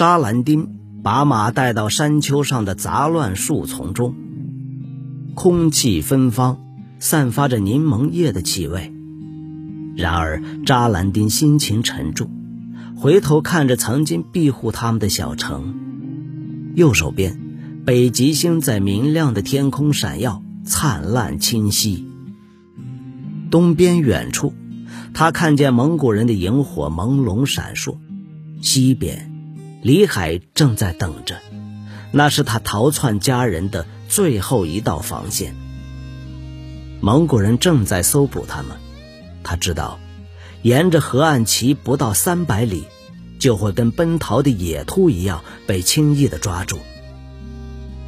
扎兰丁把马带到山丘上的杂乱树丛中，空气芬芳，散发着柠檬叶的气味。然而，扎兰丁心情沉重，回头看着曾经庇护他们的小城，右手边，北极星在明亮的天空闪耀，灿烂清晰。东边远处，他看见蒙古人的萤火朦胧闪烁；西边，李海正在等着，那是他逃窜家人的最后一道防线。蒙古人正在搜捕他们。他知道，沿着河岸骑不到三百里，就会跟奔逃的野兔一样被轻易的抓住。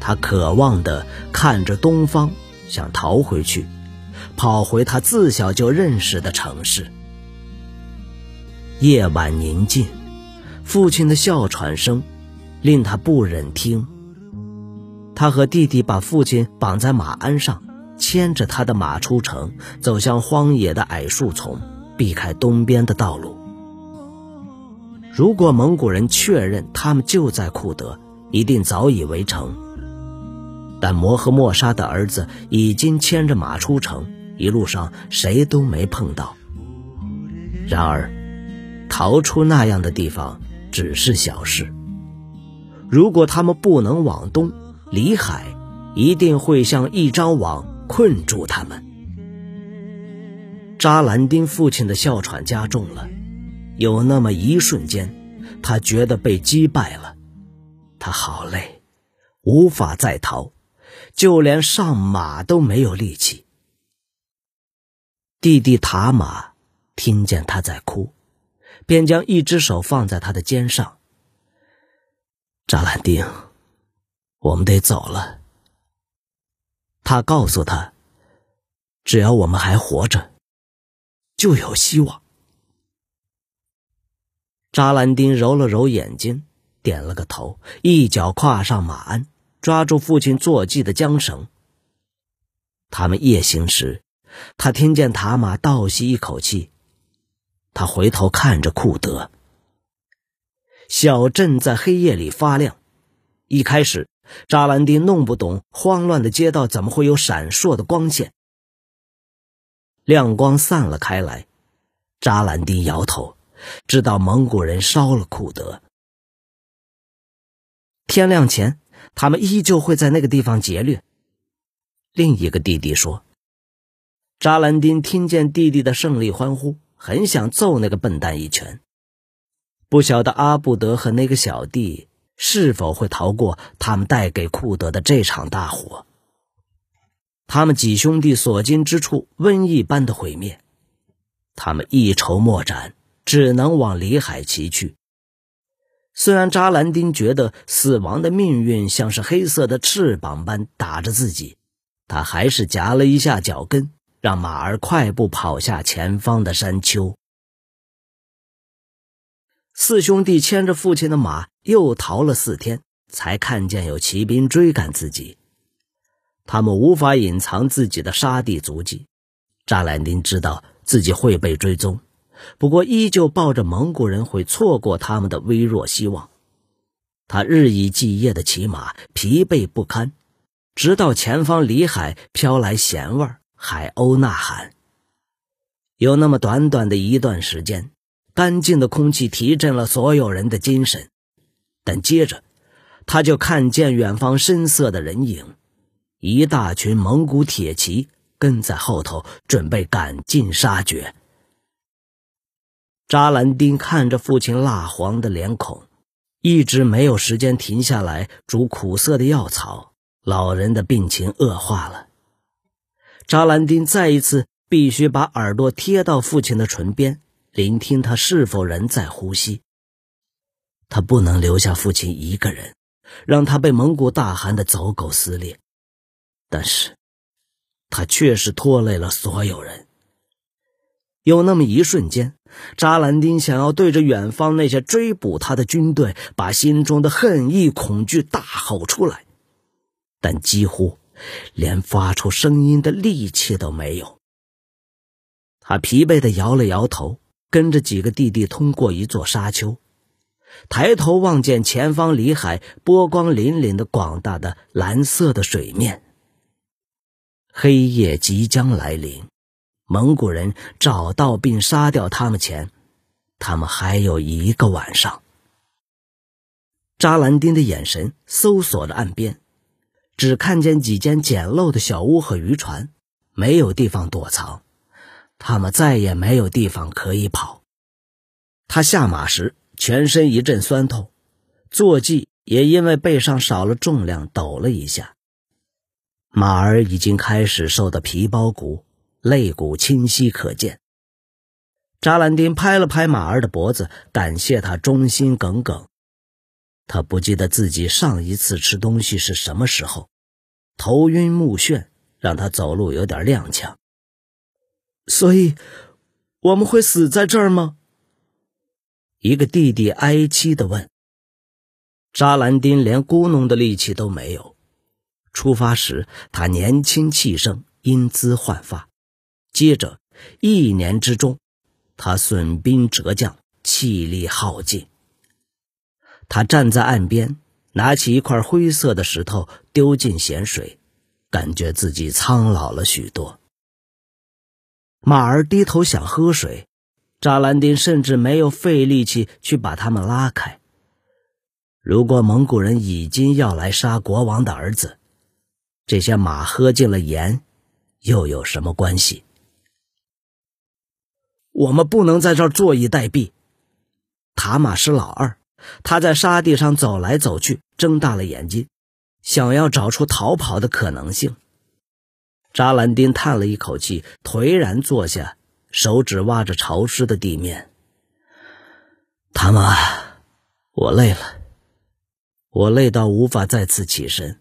他渴望的看着东方，想逃回去，跑回他自小就认识的城市。夜晚宁静，父亲的哮喘声令他不忍听。他和弟弟把父亲绑在马鞍上。牵着他的马出城，走向荒野的矮树丛，避开东边的道路。如果蒙古人确认他们就在库德，一定早已围城。但摩诃莫沙的儿子已经牵着马出城，一路上谁都没碰到。然而，逃出那样的地方只是小事。如果他们不能往东，里海一定会像一张网。困住他们。扎兰丁父亲的哮喘加重了，有那么一瞬间，他觉得被击败了。他好累，无法再逃，就连上马都没有力气。弟弟塔马听见他在哭，便将一只手放在他的肩上。扎兰丁，我们得走了。他告诉他：“只要我们还活着，就有希望。”扎兰丁揉了揉眼睛，点了个头，一脚跨上马鞍，抓住父亲坐骑的缰绳。他们夜行时，他听见塔马倒吸一口气。他回头看着库德，小镇在黑夜里发亮。一开始。扎兰丁弄不懂，慌乱的街道怎么会有闪烁的光线？亮光散了开来，扎兰丁摇头，知道蒙古人烧了库德。天亮前，他们依旧会在那个地方劫掠。另一个弟弟说：“扎兰丁听见弟弟的胜利欢呼，很想揍那个笨蛋一拳。不晓得阿布德和那个小弟。”是否会逃过他们带给库德的这场大火？他们几兄弟所经之处，瘟疫般的毁灭，他们一筹莫展，只能往里海骑去。虽然扎兰丁觉得死亡的命运像是黑色的翅膀般打着自己，他还是夹了一下脚跟，让马儿快步跑下前方的山丘。四兄弟牵着父亲的马，又逃了四天，才看见有骑兵追赶自己。他们无法隐藏自己的沙地足迹。扎兰丁知道自己会被追踪，不过依旧抱着蒙古人会错过他们的微弱希望。他日以继夜的骑马，疲惫不堪，直到前方里海飘来咸味儿，海鸥呐喊。有那么短短的一段时间。干净的空气提振了所有人的精神，但接着，他就看见远方深色的人影，一大群蒙古铁骑跟在后头，准备赶尽杀绝。扎兰丁看着父亲蜡黄的脸孔，一直没有时间停下来煮苦涩的药草。老人的病情恶化了，扎兰丁再一次必须把耳朵贴到父亲的唇边。聆听他是否仍在呼吸。他不能留下父亲一个人，让他被蒙古大汗的走狗撕裂。但是，他确实拖累了所有人。有那么一瞬间，扎兰丁想要对着远方那些追捕他的军队，把心中的恨意、恐惧大吼出来，但几乎连发出声音的力气都没有。他疲惫地摇了摇头。跟着几个弟弟通过一座沙丘，抬头望见前方里海波光粼粼的广大的蓝色的水面。黑夜即将来临，蒙古人找到并杀掉他们前，他们还有一个晚上。扎兰丁的眼神搜索着岸边，只看见几间简陋的小屋和渔船，没有地方躲藏，他们再也没有地方可以跑。他下马时。全身一阵酸痛，坐骑也因为背上少了重量抖了一下。马儿已经开始瘦得皮包骨，肋骨清晰可见。扎兰丁拍了拍马儿的脖子，感谢他忠心耿耿。他不记得自己上一次吃东西是什么时候，头晕目眩让他走路有点踉跄。所以，我们会死在这儿吗？一个弟弟哀凄地问：“扎兰丁连咕哝的力气都没有。出发时他年轻气盛，英姿焕发；接着一年之中，他损兵折将，气力耗尽。他站在岸边，拿起一块灰色的石头丢进咸水，感觉自己苍老了许多。马儿低头想喝水。”扎兰丁甚至没有费力气去把他们拉开。如果蒙古人已经要来杀国王的儿子，这些马喝进了盐，又有什么关系？我们不能在这儿坐以待毙。塔马是老二，他在沙地上走来走去，睁大了眼睛，想要找出逃跑的可能性。扎兰丁叹了一口气，颓然坐下。手指挖着潮湿的地面。他妈，我累了，我累到无法再次起身，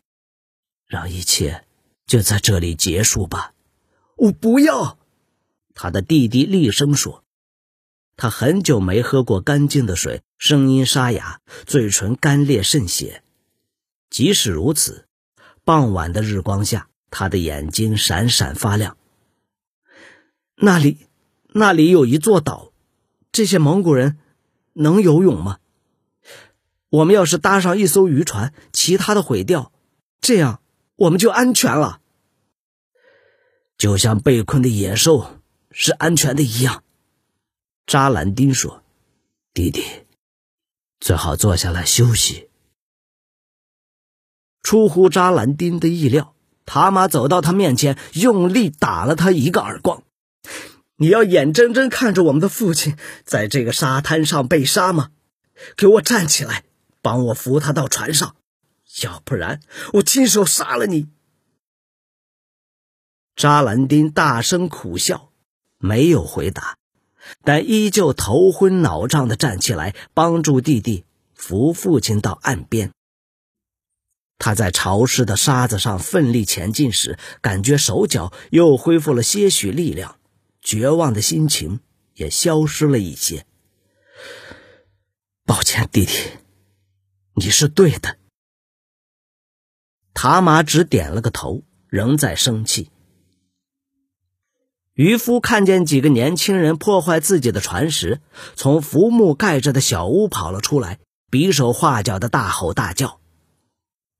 让一切就在这里结束吧。我不要！他的弟弟厉声说。他很久没喝过干净的水，声音沙哑，嘴唇干裂渗血。即使如此，傍晚的日光下，他的眼睛闪闪发亮。那里。那里有一座岛，这些蒙古人能游泳吗？我们要是搭上一艘渔船，其他的毁掉，这样我们就安全了。就像被困的野兽是安全的一样，扎兰丁说：“弟弟，最好坐下来休息。”出乎扎兰丁的意料，塔玛走到他面前，用力打了他一个耳光。你要眼睁睁看着我们的父亲在这个沙滩上被杀吗？给我站起来，帮我扶他到船上，要不然我亲手杀了你！扎兰丁大声苦笑，没有回答，但依旧头昏脑胀的站起来，帮助弟弟扶父亲到岸边。他在潮湿的沙子上奋力前进时，感觉手脚又恢复了些许力量。绝望的心情也消失了一些。抱歉，弟弟，你是对的。塔玛只点了个头，仍在生气。渔夫看见几个年轻人破坏自己的船时，从浮木盖着的小屋跑了出来，比手画脚的大吼大叫。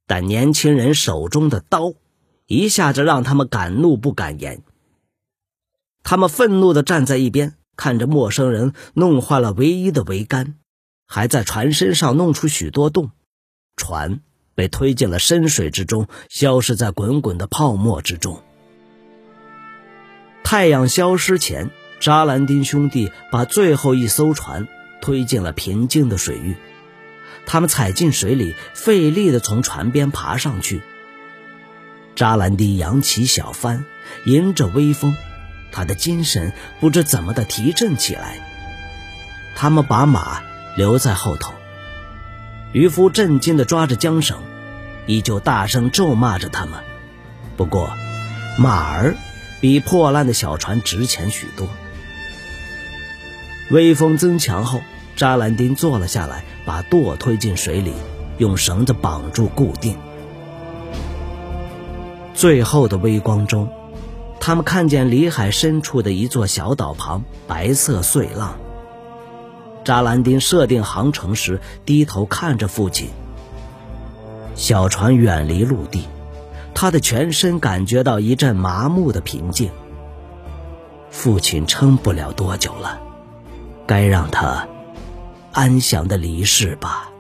但年轻人手中的刀，一下子让他们敢怒不敢言。他们愤怒地站在一边，看着陌生人弄坏了唯一的桅杆，还在船身上弄出许多洞，船被推进了深水之中，消失在滚滚的泡沫之中。太阳消失前，扎兰丁兄弟把最后一艘船推进了平静的水域，他们踩进水里，费力地从船边爬上去。扎兰丁扬起小帆，迎着微风。他的精神不知怎么的提振起来。他们把马留在后头，渔夫震惊地抓着缰绳，依旧大声咒骂着他们。不过，马儿比破烂的小船值钱许多。微风增强后，扎兰丁坐了下来，把舵推进水里，用绳子绑住固定。最后的微光中。他们看见里海深处的一座小岛旁，白色碎浪。扎兰丁设定航程时，低头看着父亲。小船远离陆地，他的全身感觉到一阵麻木的平静。父亲撑不了多久了，该让他安详的离世吧。